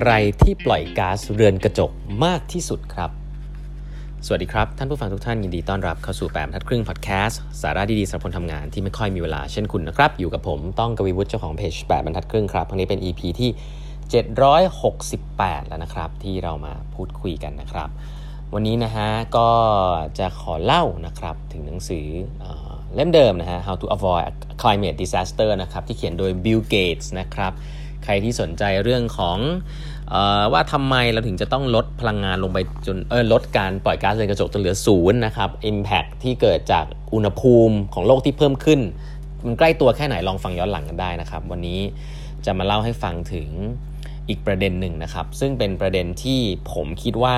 อะไรที่ปล่อยก๊าซเรือนกระจกมากที่สุดครับ สวัสดีครับ ท่านผู้ฟังทุกท่านยินดีต้อนรับเข้าสู่แปมทัดครึ่งพอดแคสต์สาระดีๆสำหรับคนทำงานที่ไม่ค่อยมีเวลาเช่นคุณนะครับ อยู่กับผมต้องกวีวุฒิเจ้าของเพจแปดบรรทัดครึ่งครับครั้งนี้เป็น EP ที่ 768 แล้วนะครับ ที่เรามาพูดคุยกันนะครับ วันนี้นะฮะก็จะขอเล่านะครับถึงหนังสือเล่มเดิมนะฮะ How to Avoid Climate Disaster นะครับที่เขียนโดย Bill Gates นะครับ รที่สนใจเรื่องของออว่าทำไมเราถึงจะต้องลดพลังงานลงไปจนเออลดการปล่อยก๊าซเรือนกระจกจนเหลือศูนย์นะครับ Impact ที่เกิดจากอุณหภูมิของโลกที่เพิ่มขึ้น มันใกล้ตัวแค่ไหนลองฟังย้อนหลังกันได้นะครับ วันนี้จะมาเล่าให้ฟังถึงอีกประเด็นหนึ่งนะครับ ซึ่งเป็นประเด็นที่ผมคิดว่า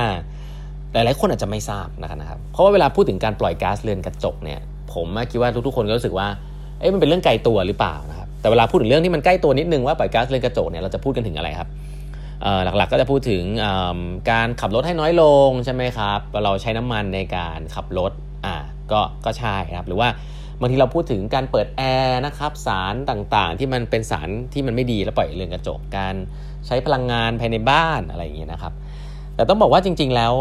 หลายๆคนอาจจะไม่ทราบนะครับ เพราะว่าเวลาพูดถึงการปล่อยก๊าซเรือนกระจกเนี่ย ผมคิดว่าทุกๆคนก็รู้สึกว่าเอ๊ะมันเป็นเรื่องไกลตัวหรือเปล่านะครับ แต่เวลาพูดถึงเรื่องที่มันใกล้ตัวนิดนึงว่าปล่อยก๊าซเรือนกระจกเนี่ยเราจะพูดกันถึงอะไรครับหลักๆก็จะพูดถึงการขับรถให้น้อยลงใช่ไหมครับ เราใช้น้ำมันในการขับรถอ่าก็ก็ใช่ครับหรือว่าบางทีเราพูดถึงการเปิดแอร์นะครับสารต่างๆ ที่มันเป็นสารที่มันไม่ดีแล้วปล่อยเรือนกระจกการใช้พลังงานภายในบ้านอะไรอย่างเงี้ยนะครับ แต่ต้องบอกว่าจริง ๆแล้ว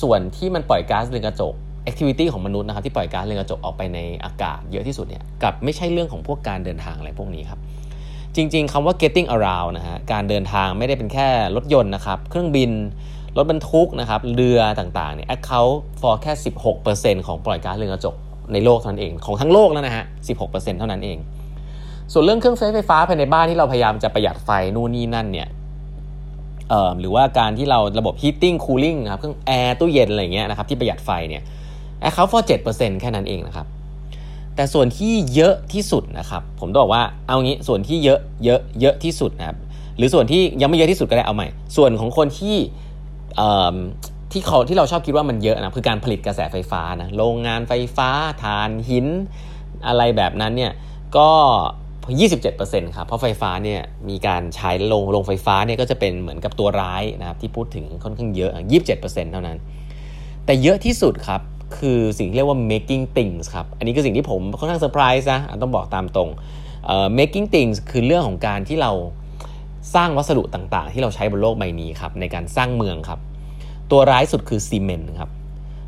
ส่วนที่มันปล่อยก๊าซเรือนกระจก แอคทิวิตี้ของมนุษย์นะครับที่ปล่อยก๊าซเรือนกระจกออกไปในอากาศเยอะที่สุดเนี่ยกับไม่ใช่เรื่องของพวกการเดินทางอะไรพวกนี้ครับจริง ๆคำว่า getting around นะฮะการเดินทางไม่ได้เป็นแค่รถยนต์นะครับเครื่องบินรถบรรทุกนะครับเรือต่างๆเนี่ย account for แค่ 16%ของปล่อยก๊าซเรือนกระจกในโลกเท่านั้นเองของทั้งโลกแล้วนะฮะ 16%เท่านั้นเอง ส่วนเรื่องเครื่องใช้ไฟฟ้าภายในบ้านที่เราพยายามจะประหยัดไฟนู่นนี่นั่นเนี่ยหรือว่าการที่เราระบบ heating cooling นะครับเครื่องแอร์ตู้เย็นอะไรเงี้ยนะครับที่ประหยัดไฟเนี่ย account for เจ็ดเปอร์เซ็นต์แค่นั้นเองนะครับ แต่ส่วนที่เยอะที่สุดนะครับ ผมบอกว่าเอางี้ส่วนที่เยอะเยอะเยอะที่สุดนะครับ หรือส่วนที่ยังไม่เยอะที่สุดก็ได้เอาใหม่ ส่วนของคนที่ที่เขาที่เราชอบคิดว่ามันเยอะนะคือการผลิตกระแสไฟฟ้านะโรงงานไฟฟ้าถ่านหิน อะไรแบบนั้นเนี่ยก็ 27%ครับเพราะไฟฟ้าเนี่ยมีการใช้โรงโรงไฟฟ้าเนี่ยก็จะเป็นเหมือนกับตัวร้ายนะครับที่พูดถึงค่อนข้างเยอะ 27%เท่านั้น แต่เยอะที่สุดครับ คือสิ่งที่เรียกว่า making things ครับ อันนี้คือสิ่งที่ผมค่อนข้างเซอร์ไพรส์นะต้องบอกตามตรง making things คือเรื่องของการที่เราสร้างวัสดุต่างๆ ที่เราใช้บนโลกใบนี้ครับในการสร้างเมืองครับ ตัวร้ายสุดคือซีเมนต์ครับ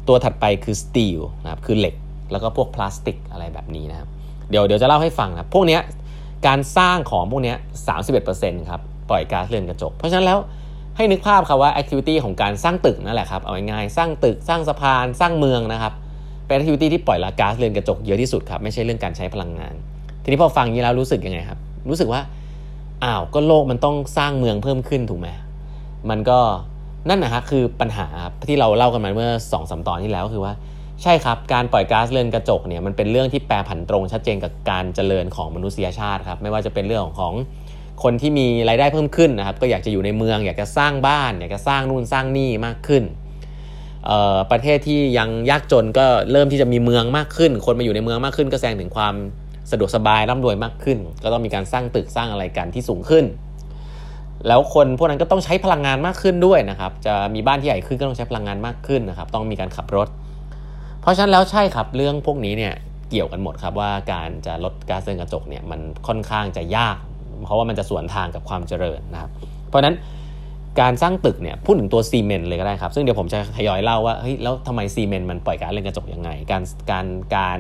ตัวถัดไปคือ steel นะครับคือเหล็ก แล้วก็พวกพลาสติกอะไรแบบนี้นะครับ เดี๋ยวเดี๋ยวจะเล่าให้ฟังครับพวกนี้การสร้างของพวกนี้31%ครับปล่อยก๊าซเรือนกระจก เพราะฉะนั้นแล้ว ให้นึกภาพครับว่าแอคทิวิตี้ของการสร้างตึกนั่นแหละครับเอาง่ายๆสร้างตึกสร้างสะพานสร้างเมืองนะครับเป็นแอคทิวิตี้ที่ปล่อยละก๊าซเรือนกระจกเยอะที่สุดครับไม่ใช่เรื่องการใช้พลังงาน ทีนี้พอฟังนี้แล้วรู้สึกยังไงครับ รู้สึกว่าอ้าวก็โลกมันต้องสร้างเมืองเพิ่มขึ้นถูกไหมมันก็นั่นนะฮะคือปัญหาที่เราเล่ากันมาเมื่อ2อสตอนที่แล้วคือว่าใช่ครับ การปล่อยก๊าซเรือนกระจกเนี่ยมันเป็นเรื่องที่แปรผันตรงชัดเจนกับการเจริญของมนุษยชาติครับไม่ว่าจะเป็นเรื่องของ คนที่มีรายได้เพิ่มขึ้นนะครับ ก็อยากจะอยู่ในเมือง อยากจะสร้างบ้าน อยากจะสร้างนู่นสร้างนี่มากขึ้นประเทศที่ยังยากจนก็เริ่มที่จะมีเมืองมากขึ้น คนมาอยู่ในเมืองมากขึ้น ก็แสดงถึงความสะดวกสบายร่ำรวยมากขึ้น ก็ต้องมีการสร้างตึกสร้างอะไรกันที่สูงขึ้น แล้วคนพวกนั้นก็ต้องใช้พลังงานมากขึ้นด้วยนะครับ จะมีบ้านที่ใหญ่ขึ้นก็ต้องใช้พลังงานมากขึ้นนะครับ ต้องมีการขับรถ เพราะฉะนั้นแล้วใช่ครับเรื่องพวกนี้เนี่ยเกี่ยวกันหมดครับว่าการจะลดก๊าซเรือนกระจกเนี่ยมันค่อนข้างจะยาก เพราะว่ามันจะสวนทางกับความเจริญนะครับ เพราะฉะนั้นการสร้างตึกเนี่ยพูดถึงตัวซีเมนต์เลยก็ได้ครับ ซึ่งเดี๋ยวผมจะทยอยเล่าว่าเฮ้ยแล้วทำไมซีเมนต์มันปล่อยก๊าซเรือนกระจกยังไง การการการ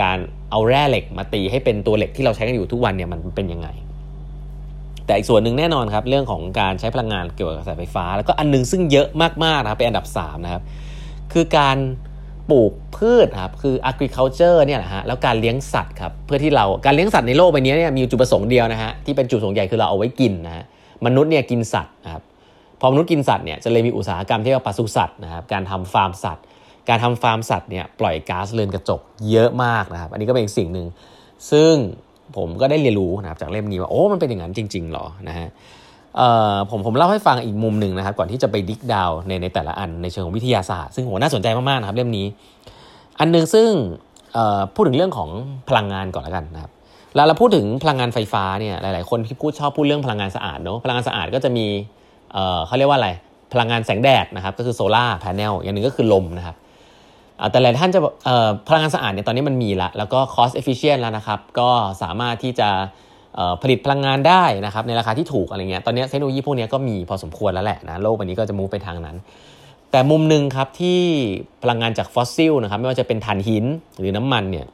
การเอาแร่เหล็กมาตีให้เป็นตัวเหล็กที่เราใช้กันอยู่ทุกวันเนี่ยมันเป็นยังไง แต่อีกส่วนหนึ่งแน่นอนครับ เรื่องของการใช้พลังงานเกี่ยวกับกระแสไฟฟ้า แล้วก็อันนึงซึ่งเยอะมากๆนะครับเป็นอันดับ3นะครับคือการ ปลูกพืชครับคือ agriculture เนี่ยนะฮะแล้วการเลี้ยงสัตว์ครับเพื่อที่เราการเลี้ยงสัตว์ในโลกใบนี้เนี่ยมีจุดประสงค์เดียวนะฮะที่เป็นจุดประสงค์ใหญ่คือเราเอาไว้กินนะฮะมนุษย์เนี่ยกินสัตว์นะครับพอมนุษย์กินสัตว์เนี่ยจะเลยมีอุตสาหกรรมที่เรียกว่าปศุสัตว์นะครับการทำฟาร์มสัตว์ การทำฟาร์มสัตว์เนี่ยปล่อยก๊าซเรือนกระจกเยอะมากนะครับอันนี้ก็เป็นสิ่งหนึ่งซึ่งผมก็ได้เรียนรู้นะครับจากเล่มนี้ว่าโอ้มันเป็นอย่างนั้นจริง ๆ หรอนะฮะ ผมผมเล่าให้ฟังอีกมุมหนึ่งนะครับ ก่อนที่จะไปดิกดาวในในแต่ละอันในเชิงของวิทยาศาสตร์ ซึ่งโหน่าสนใจมากๆนะครับเล่มนี้ อันนึงซึ่งพูดถึงเรื่องของพลังงานก่อนล้วกันนะครับแล้วเราพูดถึงพลังงานไฟฟ้าเนี่ยหลาย ๆ คนที่พูดชอบพูดเรื่องพลังงานสะอาดเนาะพลังงานสะอาดก็จะมีเขาเรียกว่าอะไรพลังงานแสงแดดนะครับก็คือโซลาร์แผงอย่างหนึ่งก็คือลมนะครับแต่หลายท่านจะพลังงานสะอาดเนี่ยตอนนี้มันมีละแล้วก็ cost efficient แล้วนะครับ ก็สามารถที่จะ ผลิตพลังงานได้นะครับในราคาที่ถูกอะไรเงี้ยตอนนี้เทคโนโลยีพวกนี้ก็มีพอสมควรแล้วแหละนะโลกใบนี้ก็จะมุ่งไปทางนั้น แต่มุมหนึ่งครับที่พลังงานจากฟอสซิลนะครับไม่ว่าจะเป็นถ่านหินหรือน้ำมันเนี่ย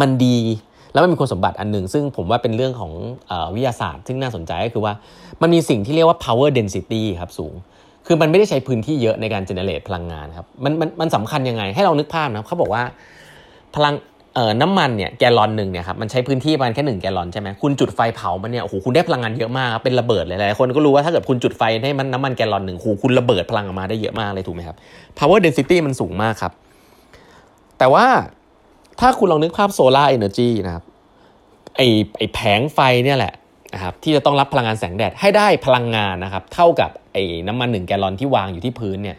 มันดีแล้วมันมีคุณสมบัติอันหนึ่งซึ่งผมว่าเป็นเรื่องของอวิทยาศาสตร์ ซึ่งน่าสนใจก็คือว่ามันมีสิ่งที่เรียกว่า power density ครับสูง คือมันไม่ได้ใช้พื้นที่เยอะในการ generate พลังงานครับมันมันมันสำคัญยังไงให้เรานึกภาพนะเขาบอกว่าพลัง เอ่อน้ำมันเนี่ยแกลลอนหนึ่งเนี่ยครับมันใช้พื้นที่ประมาณแค่หนึ่งแกลลอนใช่ไหมคุณจุดไฟเผามันเนี่ยโอ้โหคุณได้พลังงานเยอะมากเป็นระเบิดเลยหลายคนก็รู้ว่าถ้าเกิดคุณจุดไฟให้มันน้ำมันแกลลอนหนึ่งโอ้โหคุณระเบิดพลังออกมาได้เยอะมากเลยถูกไหมครับ power density มันสูงมากครับ แต่ว่าถ้าคุณลองนึกภาพ solar energy นะครับไอ้ไอ้แผงไฟเนี่ยแหละนะครับที่จะต้องรับพลังงานแสงแดดให้ได้พลังงานนะครับเท่ากับไอน้ำมันหนึ่งแกลลอนที่วางอยู่ที่พื้นเนี่ย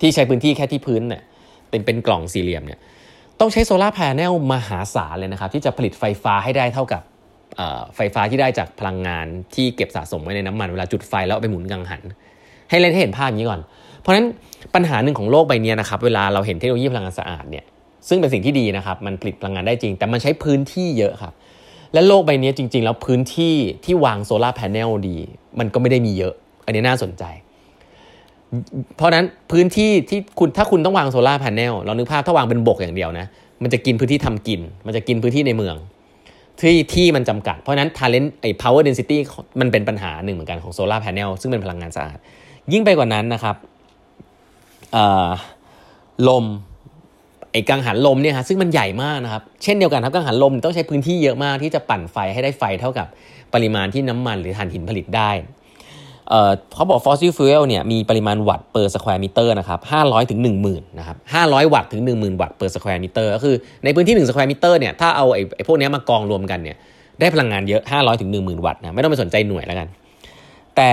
ที่ใช้พื้นที่แค่ที่พื้นเนี่ยเป็นเป็นกล่องสี่เหลี่ยมเนี่ย ต้องใช้โซลาร์แผงมหาศาลเลยนะครับ ที่จะผลิตไฟฟ้าให้ได้เท่ากับไฟฟ้าที่ได้จากพลังงานที่เก็บสะสมไว้ในน้ำมันเวลาจุดไฟแล้วไปหมุนกังหัน ให้เล่นให้เห็นภาพนี้ก่อน เพราะฉะนั้นปัญหาหนึ่งของโลกใบนี้นะครับเวลาเราเห็นเทคโนโลยีพลังงานสะอาดเนี่ยซึ่งเป็นสิ่งที่ดีนะครับมันผลิตพลังงานได้จริง แต่มันใช้พื้นที่เยอะครับและโลกใบนี้จริง ๆ แล้วพื้นที่ที่วางโซลาร์แผงดี มันก็ไม่ได้มีเยอะ อันนี้น่าสนใจ เพราะนั้นพื้นที่ที่คุณถ้าคุณต้องวางโซลาร์แผงเรานึกภาพถ้าวางเป็นบกอย่างเดียวนะ มันจะกินพื้นที่ทำกิน มันจะกินพื้นที่ในเมือง ที่ที่มันจำกัด เพราะนั้น talent ไอ้ power density มันเป็นปัญหาหนึ่งเหมือนกันของโซลาร์แผงซึ่งเป็นพลังงานสะอาด ยิ่งไปกว่านั้นนะครับลมไอ้กังหันลมเนี่ยฮะซึ่งมันใหญ่มากนะครับ เช่นเดียวกันครับกังหันลมต้องใช้พื้นที่เยอะมากที่จะปั่นไฟให้ได้ไฟเท่ากับปริมาณที่น้ำมันหรือถ่านหินผลิตได้ เขาบอก fossil fuel เนี่ยมีปริมาณวัตต์ per square meter นะครับ500ถึง10,000นะครับ500 วัตต์ถึง 10,000 วัตต์ per square meter ก็คือในพื้นที่1 square meter เนี่ยถ้าเอาไอ้ไอ้พวกนี้มากองรวมกันเนี่ยได้พลังงานเยอะ 500ถึง10,000 วัตต์นะไม่ต้องไปสนใจหน่วยแล้วกัน แต่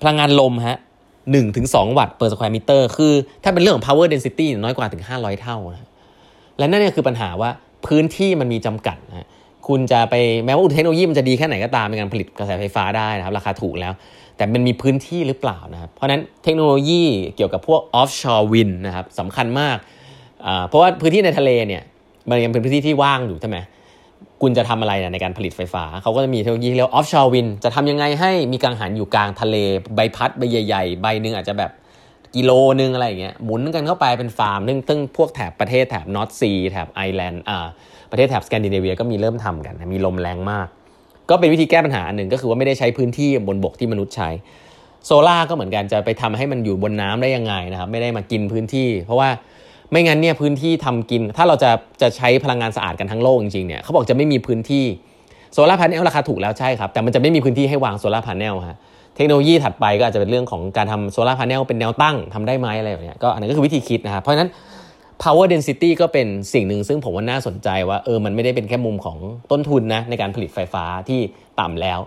พลังงานลมฮะ1ถึง2วัตต์ per square meter คือถ้าเป็นเรื่องของ power density น้อยกว่าถึง 500 เท่านะและนั่นเนี่ยคือปัญหาว่าพื้นที่มันมีจำกัดนะคุณจะไปแม้ว่าเทคโนโลยีมันจะดีแค่ไหนก็ตามในการผลิตกระแสไฟฟ้าได้นะครับราคาถูกแล้ว แต่มันมีพื้นที่หรือเปล่านะครับ เพราะนั้นเทคโนโลยีเกี่ยวกับพวก offshore wind นะครับสำคัญมาก เพราะว่าพื้นที่ในทะเลเนี่ยมันยังเป็นพื้นที่ที่ว่างอยู่ใช่ไหมคุณจะทำอะไรในการผลิตไฟฟ้า เขาก็จะมีเทคโนโลยีเรียก offshore wind จะทำยังไงให้มีกังหันอยู่กลางทะเล ใบพัดใบใหญ่ ๆ ใบหนึ่งอาจจะแบบกิโลนึงอะไรอย่างเงี้ยหมุนกันเข้าไปเป็นฟาร์มนึงตึ้งพวกแถบประเทศแถบ North Sea แถบไอร์แลนด์อ่าประเทศแถบสแกนดิเนเวียก็มีเริ่มทำกัน มีลมแรงมาก ก็เป็นวิธีแก้ปัญหาหนึ่งก็คือว่าไม่ได้ใช้พื้นที่บนบกที่มนุษย์ใช้โซล่าก็เหมือนกันจะไปทำให้มันอยู่บนน้ำได้ยังไงนะครับไม่ได้มากินพื้นที่ เพราะว่าไม่งั้นเนี่ยพื้นที่ทำกิน ถ้าเราจะจะใช้พลังงานสะอาดกันทั้งโลกจริงๆเนี่ยเขาบอกจะไม่มีพื้นที่solar panel ราคาถูกแล้วใช่ครับแต่มันจะไม่มีพื้นที่ให้วาง solar panel ฮะเทคโนโลยีถัดไปก็อาจจะเป็นเรื่องของการทำ solar panel เป็นแนวตั้งทำได้ไหมอะไรแบบนี้ก็อันนั้นก็คือวิธีคิดนะครับเพราะฉะนั้น power density ก็เป็นสิ่งหนึ่งซึ่งผมว่าน่าสนใจว่าเออมันไม่ได้เป็นแค่มุมของต้นทุนนะในการผลิตไฟฟ้าที่ต่ำแล้ว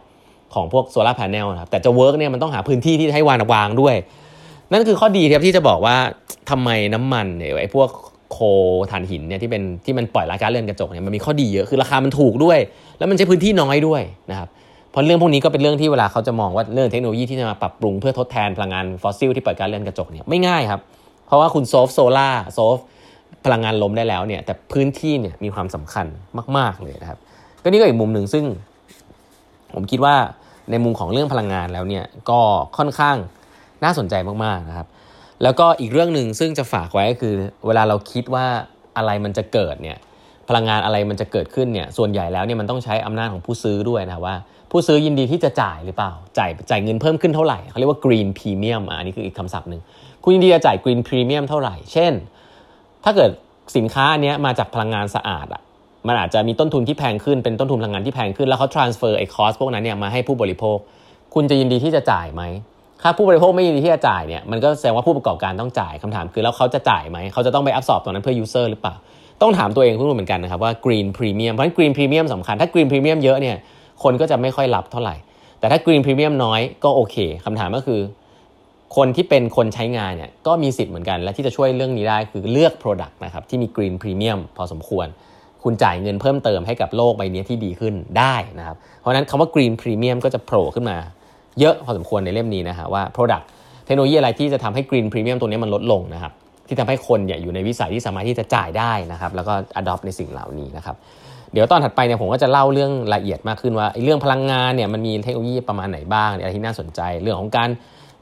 ของพวก solar panel นะครับแต่จะ work เนี่ยมันต้องหาพื้นที่ที่ให้วางวางด้วย นั่นคือข้อดีครับที่จะบอกว่าทำไมน้ำมันเนี่ยไอ้พวกโคถ่านหินเนี่ยที่เป็นที่มันปล่อยก๊าซเรือนกระจกเนี่ยมันมีข้อดีเยอะคือราคามันถูกด้วย แล้วมันใช้พื้นที่น้อยด้วยนะครับเพราะเรื่องพวกนี้ก็เป็นเรื่องที่เวลาเขาจะมองว่าเรื่องเทคโนโลยีที่จะมาปรับปรุงเพื่อทดแทนพลังงานฟอสซิลที่เกิดก๊าซเรือนกระจกเนี่ยไม่ง่ายครับเพราะว่าคุณ solve solar solve พลังงานลมได้แล้วเนี่ยแต่พื้นที่เนี่ยมีความสำคัญมาก ๆเลยนะครับ ก็นี่ก็อีกมุมหนึ่งซึ่ง ผมคิดว่าในมุมของเรื่องพลังงานแล้วเนี่ยก็ค่อนข้างน่าสนใจมากๆนะครับ แล้วก็อีกเรื่องหนึ่งซึ่งจะฝากไว้ก็คือ เวลาเราคิดว่าอะไรมันจะเกิดเนี่ยพลังงานอะไรมันจะเกิดขึ้นเนี่ยส่วนใหญ่แล้วเนี่ยมันต้องใช้อำนาจของผู้ซื้อด้วยนะว่า ผู้ซื้อยินดีที่จะจ่ายหรือเปล่า จ่ายจ่ายเงินเพิ่มขึ้นเท่าไหร่เขาเรียกว่า green premium อันนี้คืออีกคำศัพท์หนึ่งคุณยินดีจะจ่าย green premium เท่าไหร่ เช่น ถ้าเกิดสินค้าอันนี้มาจากพลังงานสะอาดอะมันอาจจะมีต้นทุนที่แพงขึ้นเป็นต้นทุนพลังงานที่แพงขึ้นแล้วเขา transfer ไอ้ cost พวกนั้นเนี่ยมาให้ผู้บริโภค คุณจะยินดีที่จะจ่ายไหมถ้าผู้บริโภคไม่ยินดีที่จะจ่ายเนี่ยมันก็แสดงว่าผู้ประกอบการต้องจ่ายคำถามคือแล้วเขาจะจ่ายไหมเขาจะต้องไปอัพสอบตรงนั้นเพื่อ user หรือเปล่า ต้องถามตัวเองเพื่อนเหมือนกันนะครับว่า green premium เพราะ green premium สำคัญถ้า green premium เยอะเนี่ยคนก็จะไม่ค่อยรับเท่าไหร่ แต่ถ้ากรีนพรีเมียมน้อยก็โอเคคำถามก็คือ คนที่เป็นคนใช้งานเนี่ยก็มีสิทธิ์เหมือนกัน และที่จะช่วยเรื่องนี้ได้คือเลือก Product นะครับที่มีกรีนพรีเมียมพอสมควร คุณจ่ายเงินเพิ่มเติมให้กับโลกใบนี้ที่ดีขึ้นได้นะครับ เพราะนั้นคำว่า Green Premium ก็จะโผล่ขึ้นมา เยอะพอสมควรในเล่มนี้นะฮะว่า Product เทคโนโลยีอะไรที่จะทำให้ Green Premium ตัวนี้มันลดลงนะครับที่ทำให้คนอยู่ในวิสัยที่สามารถที่จะจ่ายได้นะครับแล้วก็ adopt ในสิ่งเหล่านี้นะครับเดี๋ยวตอนถัดไปเนี่ยผมก็จะเล่าเรื่องละเอียดมากขึ้นว่าเรื่องพลังงานเนี่ยมันมีเทคโนโลยีประมาณไหนบ้างอะไรที่น่าสนใจ เรื่องของการ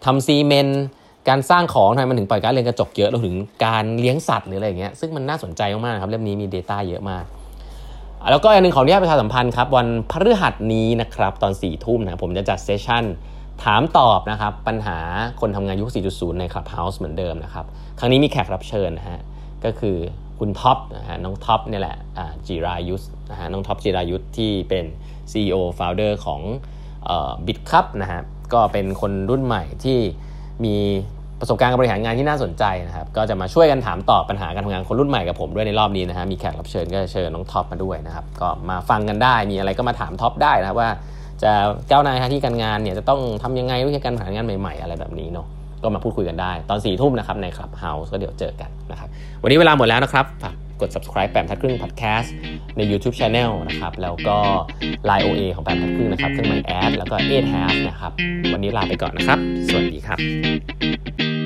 ทำซีเมนต์การสร้างของทำไมมันถึงปล่อยก๊าซเรือนกระจกเยอะรวมถึงการเลี้ยงสัตว์หรืออะไรอย่างเงี้ยซึ่งมันน่าสนใจมากๆครับเล่มนี้มี Data เยอะมาก แล้วก็อันหนึ่งขออนุญาตประชาสัมพันธ์ครับวันพฤหัสนี้นะครับตอน4ี่ทุ่มนะผมจะจัด session ถามตอบนะครับปัญหาคนทำงานยุค 4.0 ใน Clubhouse เหมือนเดิมนะครับ ครั้งนี้มีแขกรับเชิญนะฮะก็คือคุณท็อปนะฮะน้องท็อปนี่แหละจิรายุสนะฮะน้องท็อปจิรายุสที่เป็น CEO Founder ของ Bitkub นะฮะ ก็เป็นคนรุ่นใหม่ที่มีประสบการณ์การบริหารงานที่น่าสนใจนะครับ ก็จะมาช่วยกันถามตอบปัญหาการทำงานคนรุ่นใหม่กับผมด้วยในรอบนี้นะฮะมีแขกรับเชิญก็เชิญน้องท็อปมาด้วยนะครับ ก็มาฟังกันได้มีอะไรก็มาถามท็อปได้นะว่า จะก้าวหน้าที่การงานเนี่ยจะต้องทำยังไงวิธีการบริหารงานใหม่ ๆ อะไรแบบนี้เนาะก็มาพูดคุยกันได้ ตอน4ี่ทุ่มนะครับในคลับเฮาส์ก็เดี๋ยวเจอกันนะครับวันนี้เวลาหมดแล้วนะครับฝา กด subscribe แปมทัดครึ่ง podcast ใน YouTube Channel นะครับ แล้วก็ Line OA ของแปมทัดครึ่งนะครับเครื่องหมายแอดแล้วก็8 half นะครับ วันนี้ลาไปก่อนนะครับ สวัสดีครับ